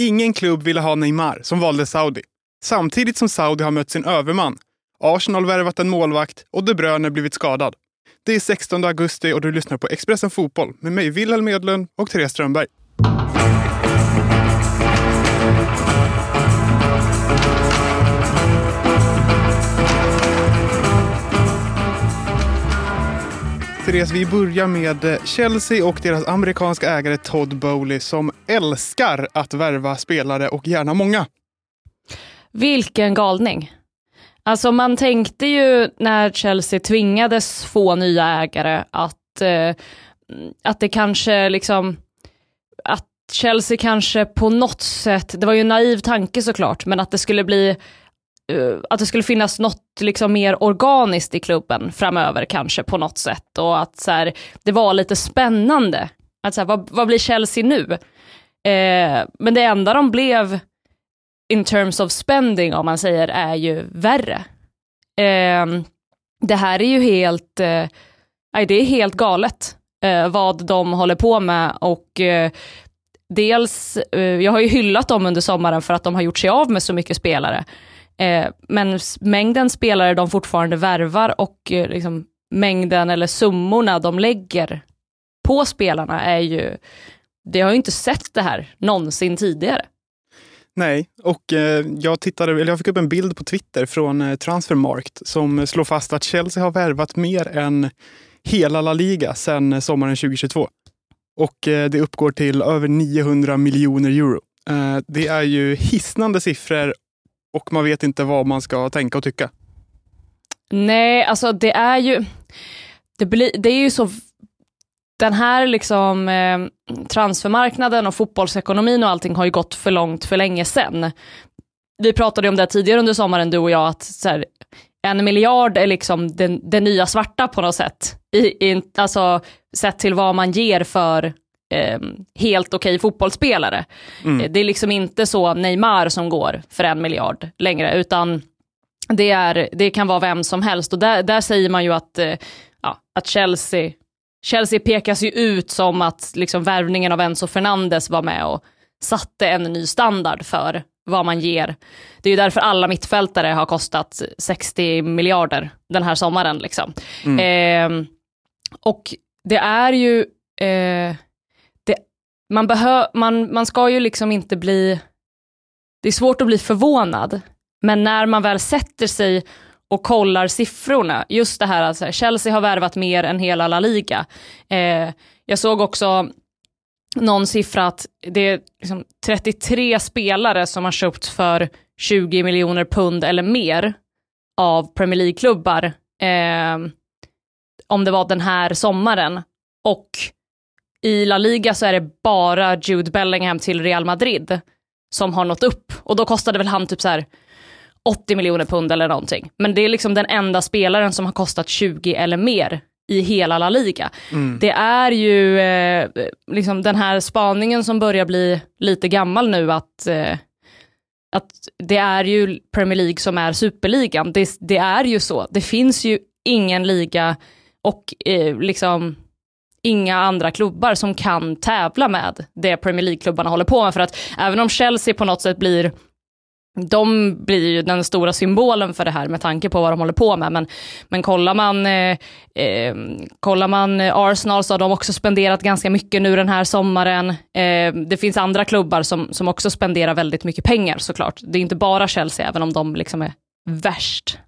Ingen klubb ville ha Neymar som valde Saudi. Samtidigt som Saudi har mött sin överman. Arsenal värvat en målvakt och De Bruyne blivit skadad. Det är 16 augusti och du lyssnar på Expressen Fotboll med mig Wilhelm Edlund och Therese Strömberg. Therese, vi börjar med eh, Chelsea och deras amerikanska ägare Todd Bowley som älskar att värva spelare och gärna många. Vilken galning. Alltså man tänkte ju när Chelsea tvingades få nya ägare att, eh, att det kanske liksom, att Chelsea kanske på något sätt, det var ju en naiv tanke såklart, men att det skulle bli Eh, att det skulle finnas något liksom mer organiskt i klubben framöver kanske på något sätt och att så här, det var lite spännande. Att så här, vad, vad blir Chelsea nu? Eh, men det enda de blev in terms of spending om man säger är ju värre. Eh, det här är ju helt, eh, det är helt galet eh, vad de håller på med och eh, dels, eh, jag har ju hyllat dem under sommaren för att de har gjort sig av med så mycket spelare. Eh, men mängden spelare de fortfarande värvar och eh, liksom, mängden eller summorna de lägger på spelarna är ju, det har ju inte sett det här någonsin tidigare. Nej, och eh, jag, tittade, eller jag fick upp en bild på Twitter från eh, Transfermarkt som slår fast att Chelsea har värvat mer än hela La Liga sedan sommaren 2022. Och eh, det uppgår till över 900 miljoner euro. Eh, det är ju hisnande siffror och man vet inte vad man ska tänka och tycka. Nej, alltså det är ju, det, blir, det är ju så den här liksom, eh, transfermarknaden och fotbollsekonomin och allting har ju gått för långt för länge sedan. Vi pratade om det tidigare under sommaren du och jag, att så här, en miljard är liksom den, den, nya svarta på något sätt. I, i, alltså sett till vad man ger för eh, helt okej okay fotbollsspelare. Mm. Det är liksom inte så Neymar som går för en miljard längre, utan det, är, det kan vara vem som helst. Och där, där säger man ju att, eh, ja, att Chelsea Chelsea pekas ju ut som att liksom värvningen av Enzo Fernandes var med och satte en ny standard för vad man ger. Det är ju därför alla mittfältare har kostat 60 miljarder den här sommaren. Liksom. Mm. Eh, och det är ju, eh, man, behö, man, man ska ju liksom inte bli, det är svårt att bli förvånad, men när man väl sätter sig och kollar siffrorna, just det här att alltså, Chelsea har värvat mer än hela La Liga. Eh, jag såg också någon siffra att det är liksom 33 spelare som har köpts för 20 miljoner pund eller mer av Premier League-klubbar eh, om det var den här sommaren. Och i La Liga så är det bara Jude Bellingham till Real Madrid som har nått upp. Och då kostade väl han typ så här 80 miljoner pund eller någonting. Men det är liksom den enda spelaren som har kostat 20 eller mer i hela La Liga. Mm. Det är ju eh, liksom den här spaningen som börjar bli lite gammal nu att, eh, att det är ju Premier League som är superligan. Det, det är ju så. Det finns ju ingen liga och eh, liksom inga andra klubbar som kan tävla med det Premier League-klubbarna håller på med. För att även om Chelsea på något sätt blir de blir ju den stora symbolen för det här med tanke på vad de håller på med. Men, men kollar, man, eh, eh, kollar man Arsenal så har de också spenderat ganska mycket nu den här sommaren. Eh, det finns andra klubbar som, som också spenderar väldigt mycket pengar såklart. Det är inte bara Chelsea, även om de liksom är värst.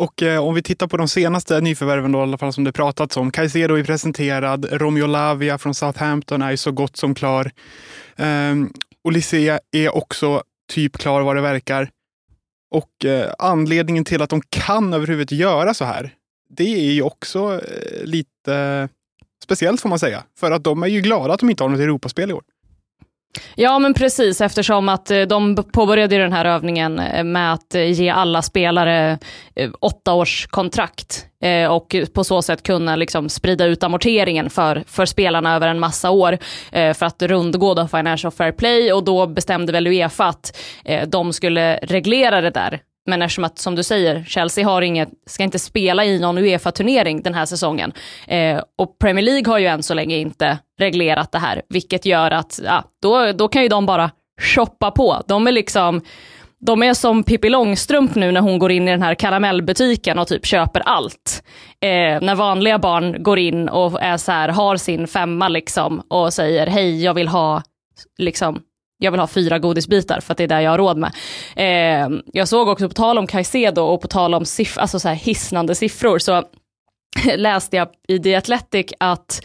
Och eh, om vi tittar på de senaste nyförvärven då, i alla fall som det pratats om. Caicedo är presenterad, Romeo Lavia från Southampton är så gott som klar. Eh, Olysea är också typ klar vad det verkar. Och eh, anledningen till att de kan överhuvudtaget göra så här, det är ju också eh, lite speciellt får man säga. För att de är ju glada att de inte har något Europaspel i år. Ja men precis eftersom att eh, de påbörjade den här övningen eh, med att eh, ge alla spelare åtta års kontrakt och på så sätt kunna liksom sprida ut amorteringen för, för spelarna över en massa år för att rundgå då Financial Fair Play. Och då bestämde väl Uefa att de skulle reglera det där. Men eftersom att, som du säger, Chelsea har inget, ska inte spela i någon Uefa-turnering den här säsongen. Eh, och Premier League har ju än så länge inte reglerat det här, vilket gör att ja, då, då kan ju de bara shoppa på. De är liksom, de är som Pippi Långstrump nu när hon går in i den här karamellbutiken och typ köper allt. Eh, när vanliga barn går in och är så här, har sin femma liksom och säger hej jag vill ha liksom jag vill ha fyra godisbitar för att det är det jag har råd med. Eh, jag såg också på tal om Caicedo och på tal om siff alltså så här hisnande siffror så läste jag i The Athletic att,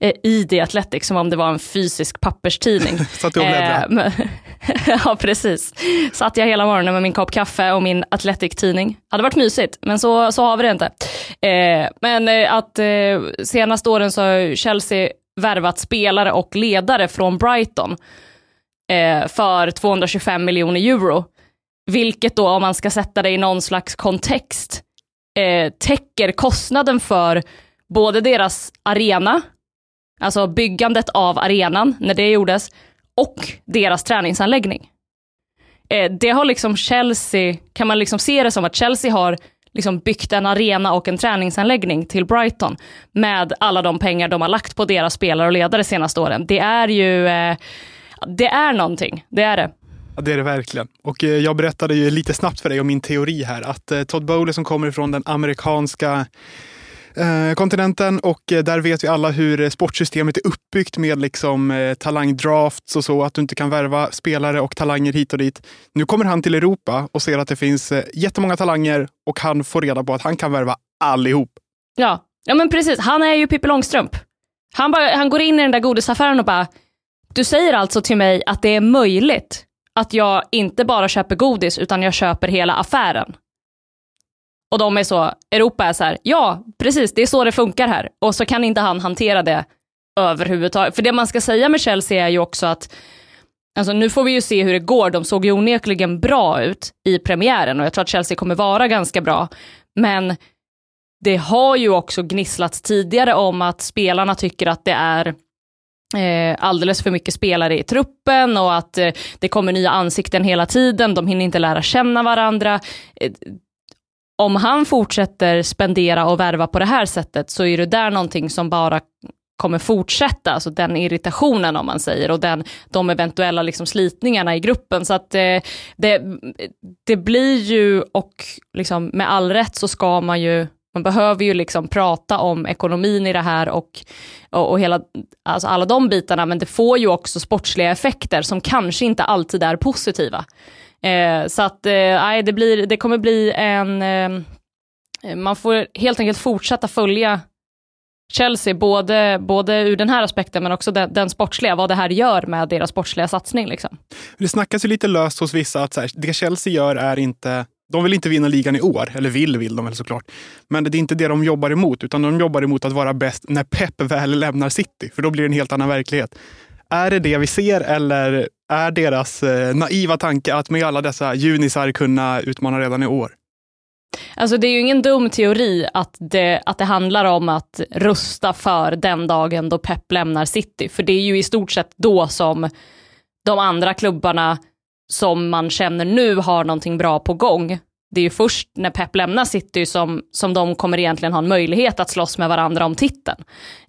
eh, i The Athletic som om det var en fysisk papperstidning. Satt du och bläddrade? Eh, ja precis. Satt jag hela morgonen med min kopp kaffe och min Athletic-tidning. Hade varit mysigt, men så, så har vi det inte. Eh, men att eh, senaste åren så har Chelsea värvat spelare och ledare från Brighton eh, för 225 miljoner euro. Vilket då, om man ska sätta det i någon slags kontext, eh, täcker kostnaden för både deras arena, alltså byggandet av arenan när det gjordes, och deras träningsanläggning. Eh, det har liksom Chelsea, kan man liksom se det som att Chelsea har liksom byggt en arena och en träningsanläggning till Brighton med alla de pengar de har lagt på deras spelare och ledare senaste åren. Det är ju, eh, det är någonting, det är det. Ja, det är det verkligen. Och eh, jag berättade ju lite snabbt för dig om min teori här, att eh, Todd Bowley som kommer ifrån den amerikanska eh, kontinenten och där vet vi alla hur sportsystemet är uppbyggt med liksom, talangdrafts och så, att du inte kan värva spelare och talanger hit och dit. Nu kommer han till Europa och ser att det finns jättemånga talanger och han får reda på att han kan värva allihop. Ja, ja men precis. Han är ju Pippi Långstrump. Han, bara, han går in i den där godisaffären och bara, du säger alltså till mig att det är möjligt att jag inte bara köper godis utan jag köper hela affären. Och de är så, Europa är så här, ja precis det är så det funkar här. Och så kan inte han hantera det överhuvudtaget. För det man ska säga med Chelsea är ju också att Alltså nu får vi ju se hur det går. De såg ju onekligen bra ut i premiären och jag tror att Chelsea kommer vara ganska bra. Men det har ju också gnisslats tidigare om att spelarna tycker att det är eh, alldeles för mycket spelare i truppen och att eh, det kommer nya ansikten hela tiden. De hinner inte lära känna varandra. Eh, om han fortsätter spendera och värva på det här sättet så är det där någonting som bara kommer fortsätta, alltså den irritationen om man säger och den, de eventuella liksom slitningarna i gruppen. Så att eh, det, det blir ju, och liksom med all rätt så ska man ju man behöver ju liksom prata om ekonomin i det här och, och, och, hela, alltså alla de bitarna, men det får ju också sportsliga effekter som kanske inte alltid är positiva. Eh, så att eh, det, blir, det kommer bli en... Eh, man får helt enkelt fortsätta följa Chelsea, både, både ur den här aspekten men också den, den sportsliga, vad det här gör med deras sportsliga satsning. Liksom. Det snackas ju lite löst hos vissa att så här, det Chelsea gör är inte de vill inte vinna ligan i år, eller vill vill de väl såklart. Men det är inte det de jobbar emot, utan de jobbar emot att vara bäst när Pep väl lämnar City, för då blir det en helt annan verklighet. Är det det vi ser eller är deras eh, naiva tanke att med alla dessa junisar kunna utmana redan i år? Alltså det är ju ingen dum teori att det, att det handlar om att rusta för den dagen då Pep lämnar City, för det är ju i stort sett då som de andra klubbarna som man känner nu har någonting bra på gång. Det är ju först när Pep lämnar City som, som de kommer egentligen ha en möjlighet att slåss med varandra om titeln.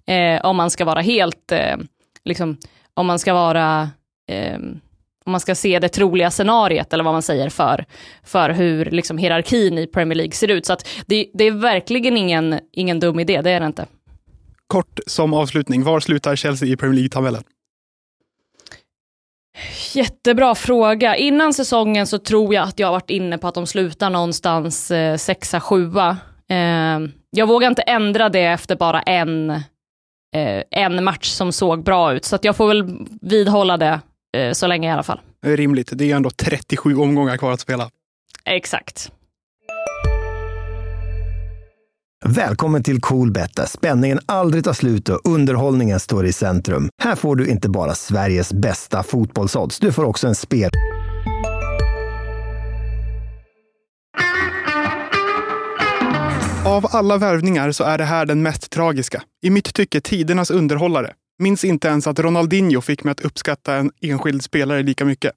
Eh, om man ska vara helt, eh, liksom, om man ska vara eh, om man ska se det troliga scenariet eller vad man säger för, för hur liksom, hierarkin i Premier League ser ut. Så att det, det är verkligen ingen, ingen dum idé, det är det inte. Kort som avslutning, var slutar Chelsea i Premier League-tabellen? Jättebra fråga. Innan säsongen så tror jag att jag har varit inne på att de slutar någonstans eh, sexa, sjua. Eh, jag vågar inte ändra det efter bara en, eh, en match som såg bra ut, så att jag får väl vidhålla det eh, så länge i alla fall. Det är rimligt. Det är ändå 37 omgångar kvar att spela. Exakt. Välkommen till Coolbet där spänningen aldrig tar slut och underhållningen står i centrum. Här får du inte bara Sveriges bästa fotbollsodds, du får också en spel... Av alla värvningar så är det här den mest tragiska. I mitt tycke tidernas underhållare. Minns inte ens att Ronaldinho fick mig att uppskatta en enskild spelare lika mycket.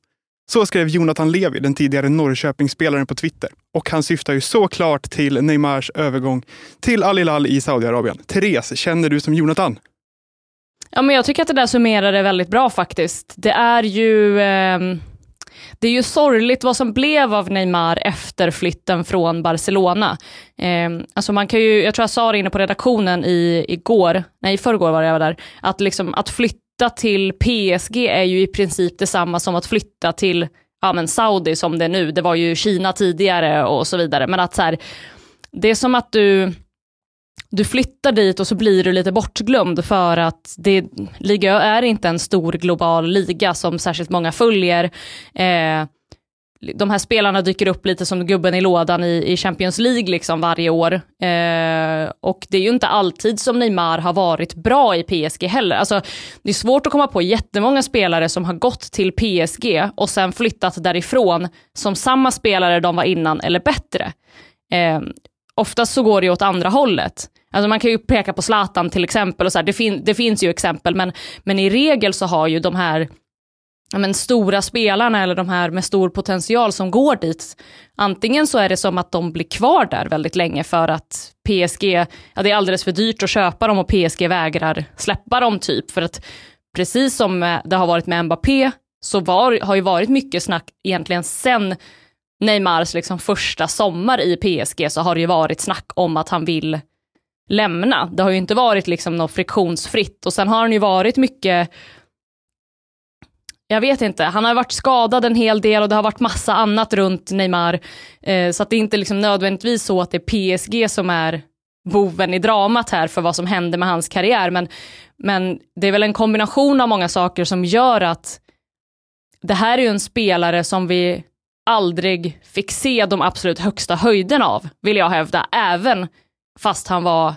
Så skrev Jonathan Levi, den tidigare Norrköpingsspelaren på Twitter. Och han syftar ju såklart till Neymars övergång till Al Hilal i Saudiarabien. Therese, känner du som Jonathan? Ja, men jag tycker att det där summerar det väldigt bra faktiskt. Det är ju eh, det är ju sorgligt vad som blev av Neymar efter flytten från Barcelona. Eh, alltså man kan ju, jag tror jag sa det inne på redaktionen i, igår, nej i förrgår var det jag var där, att, liksom, att flytta till PSG är ju i princip detsamma som att flytta till ja, men Saudi som det är nu. Det var ju Kina tidigare och så vidare. Men att så här, det är som att du du flyttar dit och så blir du lite bortglömd för att det, liga är inte en stor global liga som särskilt många följer. Eh, de här spelarna dyker upp lite som gubben i lådan i, i Champions League liksom varje år. Eh, och det är ju inte alltid som Neymar har varit bra i PSG heller. Alltså, det är svårt att komma på jättemånga spelare som har gått till PSG och sen flyttat därifrån som samma spelare de var innan eller bättre. Eh, oftast så går det åt andra hållet. Alltså man kan ju peka på Zlatan till exempel, och så här, det, fin det, finns ju exempel, men, men i regel så har ju de här men, stora spelarna eller de här med stor potential som går dit, antingen så är det som att de blir kvar där väldigt länge för att PSG, ja det är alldeles för dyrt att köpa dem och PSG vägrar släppa dem typ, för att precis som eh, det har varit med Mbappé så var, har ju varit mycket snack egentligen sen Neymars liksom första sommar i PSG så har det ju varit snack om att han vill lämna. Det har ju inte varit liksom något friktionsfritt. Och sen har han ju varit mycket jag vet inte, han har varit skadad en hel del och det har varit massa annat runt Neymar. Eh, så att det är inte liksom nödvändigtvis så att det är PSG som är boven i dramat här för vad som hände med hans karriär. Men, men det är väl en kombination av många saker som gör att det här är ju en spelare som vi aldrig fick se de absolut högsta höjderna av, vill jag hävda, även fast han var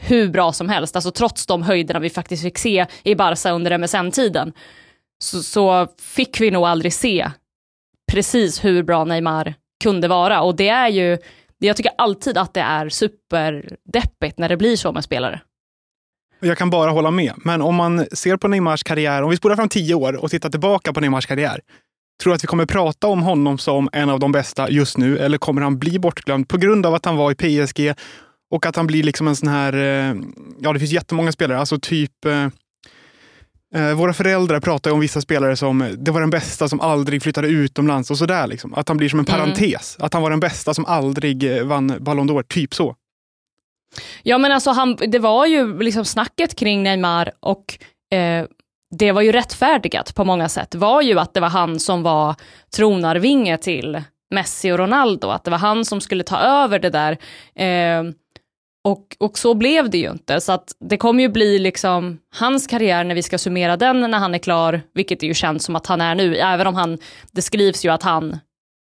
hur bra som helst, alltså trots de höjderna vi faktiskt fick se i Barca under MSN-tiden, så, så fick vi nog aldrig se precis hur bra Neymar kunde vara. Och det är ju, jag tycker alltid att det är superdeppigt när det blir så med spelare. Jag kan bara hålla med. Men om man ser på Neymars karriär, om vi spolar fram tio år och tittar tillbaka på Neymars karriär, Tror du att vi kommer prata om honom som en av de bästa just nu eller kommer han bli bortglömd på grund av att han var i PSG och att han blir liksom en sån här, eh, ja det finns jättemånga spelare, alltså typ eh, våra föräldrar pratar om vissa spelare som det var den bästa som aldrig flyttade utomlands och sådär. Liksom. Att han blir som en mm. parentes. Mm. Att han var den bästa som aldrig vann Ballon d'Or, typ så. Ja men alltså han, det var ju liksom snacket kring Neymar och eh, det var ju rättfärdigat på många sätt, var ju att det var han som var tronarvinge till Messi och Ronaldo, att det var han som skulle ta över det där. Eh, och, och så blev det ju inte, så att det kommer ju bli liksom hans karriär när vi ska summera den när han är klar, vilket det ju känns som att han är nu, även om han, det skrivs ju att han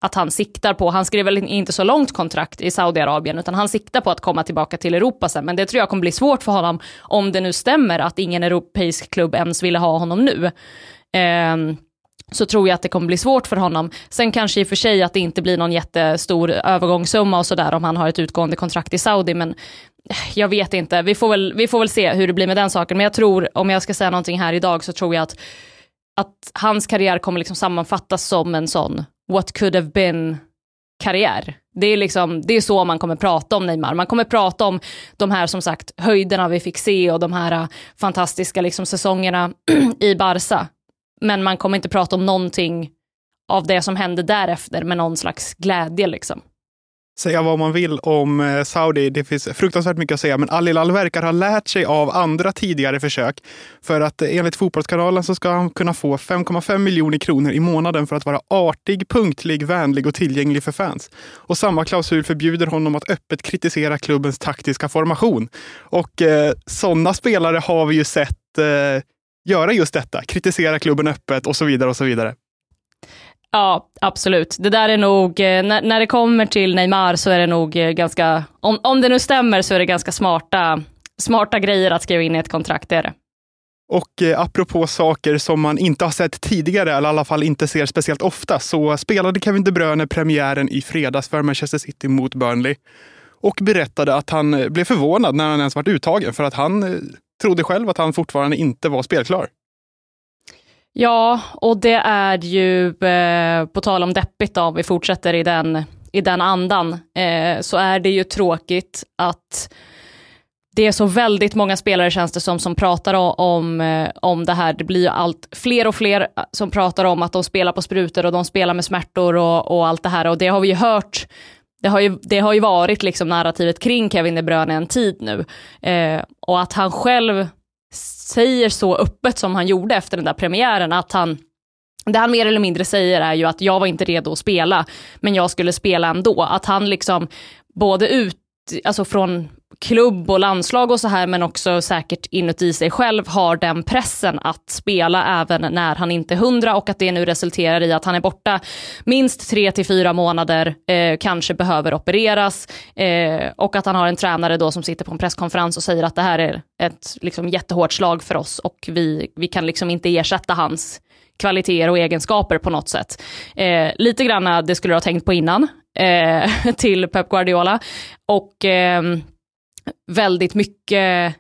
att han siktar på, han skrev väl inte så långt kontrakt i Saudiarabien, utan han siktar på att komma tillbaka till Europa sen, men det tror jag kommer bli svårt för honom om det nu stämmer att ingen europeisk klubb ens ville ha honom nu. Eh, så tror jag att det kommer bli svårt för honom. Sen kanske i och för sig att det inte blir någon jättestor övergångssumma och sådär om han har ett utgående kontrakt i Saudi, men eh, jag vet inte. Vi får, väl, vi får väl se hur det blir med den saken, men jag tror, om jag ska säga någonting här idag, så tror jag att, att hans karriär kommer liksom sammanfattas som en sån what could have been karriär. Det är, liksom, det är så man kommer prata om Neymar. Man kommer prata om de här som sagt höjderna vi fick se och de här eh, fantastiska liksom, säsongerna i Barca. Men man kommer inte prata om någonting av det som hände därefter med någon slags glädje. Liksom säga vad man vill om eh, Saudi. Det finns fruktansvärt mycket att säga, men Al Hilal verkar ha lärt sig av andra tidigare försök. För att eh, enligt Fotbollskanalen så ska han kunna få 5,5 miljoner kronor i månaden för att vara artig, punktlig, vänlig och tillgänglig för fans. Och samma klausul förbjuder honom att öppet kritisera klubbens taktiska formation. Och eh, sådana spelare har vi ju sett eh, göra just detta, kritisera klubben öppet och så vidare och så vidare. Ja, absolut. Det där är nog, eh, när, när det kommer till Neymar så är det nog eh, ganska, om, om det nu stämmer så är det ganska smarta, smarta grejer att skriva in i ett kontrakt, det är det. Och eh, apropå saker som man inte har sett tidigare, eller i alla fall inte ser speciellt ofta, så spelade Kevin De Bruyne premiären i fredags för Manchester City mot Burnley och berättade att han eh, blev förvånad när han ens varit uttagen för att han trodde själv att han fortfarande inte var spelklar. Ja, och det är ju, eh, på tal om deppigt då, om vi fortsätter i den, i den andan, eh, så är det ju tråkigt att det är så väldigt många spelare känns det som, som pratar om, eh, om det här. Det blir allt fler och fler eh, som pratar om att de spelar på sprutor och de spelar med smärtor och, och allt det här. Och det har vi ju hört det har ju, det har ju varit liksom narrativet kring Kevin De Bruyne en tid nu. Eh, och att han själv säger så öppet som han gjorde efter den där premiären, att han det han mer eller mindre säger är ju att jag var inte redo att spela, men jag skulle spela ändå. Att han liksom både ut, alltså från klubb och landslag och så här, men också säkert inuti sig själv har den pressen att spela även när han inte är hundra och att det nu resulterar i att han är borta minst tre till fyra månader, eh, kanske behöver opereras eh, och att han har en tränare då som sitter på en presskonferens och säger att det här är ett liksom, jättehårt slag för oss och vi, vi kan liksom inte ersätta hans kvaliteter och egenskaper på något sätt. Eh, lite grann det skulle du ha tänkt på innan eh, till Pep Guardiola. Och eh, väldigt mycket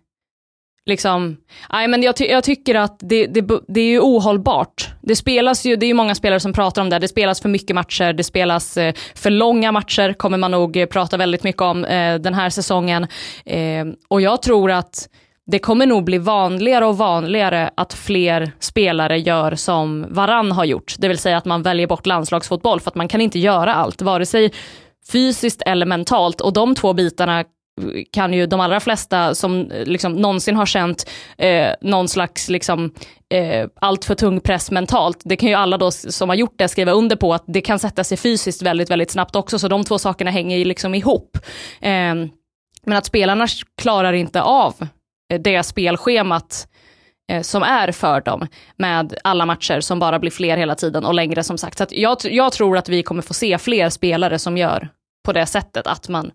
liksom, nej men jag, ty jag tycker att det, det, det, är ju ohållbart. Det spelas ju, det är ju många spelare som pratar om det, det spelas för mycket matcher, det spelas eh, för långa matcher, kommer man nog eh, prata väldigt mycket om eh, den här säsongen. Eh, och jag tror att det kommer nog bli vanligare och vanligare att fler spelare gör som Varann har gjort, det vill säga att man väljer bort landslagsfotboll för att man kan inte göra allt, vare sig fysiskt eller mentalt och de två bitarna kan ju de allra flesta som eh, liksom någonsin har känt eh, någon slags liksom, eh, allt för tung press mentalt, det kan ju alla då som har gjort det skriva under på att det kan sätta sig fysiskt väldigt, väldigt snabbt också, så de två sakerna hänger ju liksom ihop. Eh, men att spelarna klarar inte av eh, det spelschemat eh, som är för dem med alla matcher som bara blir fler hela tiden och längre som sagt. Så jag, jag tror att vi kommer få se fler spelare som gör på det sättet att man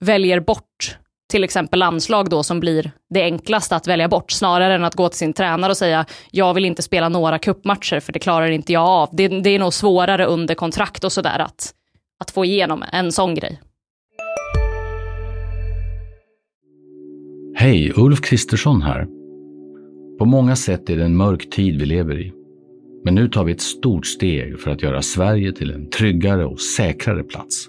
väljer bort till exempel landslag då som blir det enklaste att välja bort snarare än att gå till sin tränare och säga jag vill inte spela några kuppmatcher för det klarar inte jag av. Det, det är nog svårare under kontrakt och sådär att, att få igenom en sån grej. Hej, Ulf Kristersson här. På många sätt är det en mörk tid vi lever i. Men nu tar vi ett stort steg för att göra Sverige till en tryggare och säkrare plats.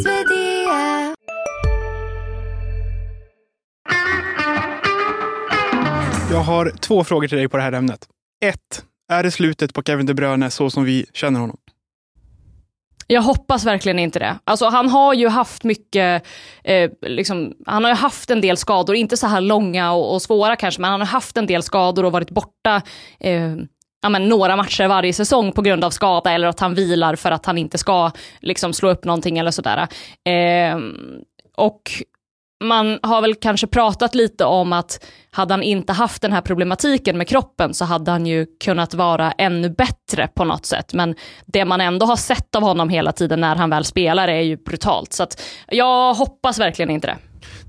Jag har två frågor till dig på det här ämnet. Ett, är det slutet på Kevin De Bruyne så som vi känner honom? Jag hoppas verkligen inte det. Alltså han har ju haft mycket, eh, liksom, han har ju haft en del skador, inte så här långa och, och, svåra kanske, men han har haft en del skador och varit borta eh, ja, men, några matcher varje säsong på grund av skada eller att han vilar för att han inte ska liksom, slå upp någonting eller sådär. Eh, och man har väl kanske pratat lite om att hade han inte haft den här problematiken med kroppen så hade han ju kunnat vara ännu bättre på något sätt. Men det man ändå har sett av honom hela tiden när han väl spelar är ju brutalt. Så att jag hoppas verkligen inte det.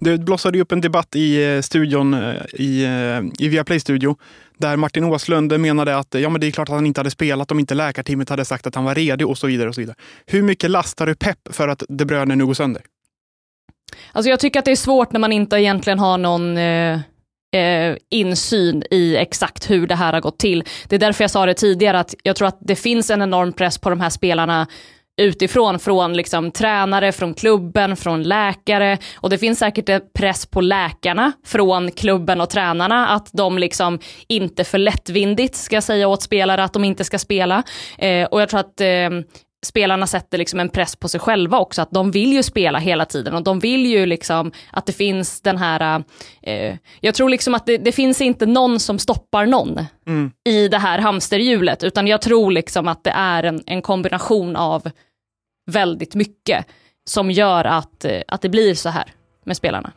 Det blossade upp en debatt i eh, studion, eh, i, eh, i Viaplay-studio, där Martin Åslund menade att ja, men det är klart att han inte hade spelat om inte läkarteamet hade sagt att han var redo och så vidare. och så vidare. Hur mycket lastar du pepp för att De Bruyne nu går sönder? Alltså jag tycker att det är svårt när man inte egentligen har någon eh, eh, insyn i exakt hur det här har gått till. Det är därför jag sa det tidigare, att jag tror att det finns en enorm press på de här spelarna utifrån, från liksom tränare, från klubben, från läkare och det finns säkert en press på läkarna från klubben och tränarna att de liksom inte för lättvindigt ska säga åt spelare att de inte ska spela. Eh, och jag tror att eh, spelarna sätter liksom en press på sig själva också, att de vill ju spela hela tiden och de vill ju liksom att det finns den här, eh, jag tror liksom att det, det, finns inte någon som stoppar någon mm. i det här hamsterhjulet, utan jag tror liksom att det är en, en kombination av väldigt mycket som gör att, eh, att det blir så här med spelarna.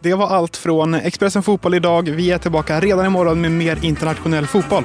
Det var allt från Expressen Fotboll idag. Vi är tillbaka redan imorgon med mer internationell fotboll.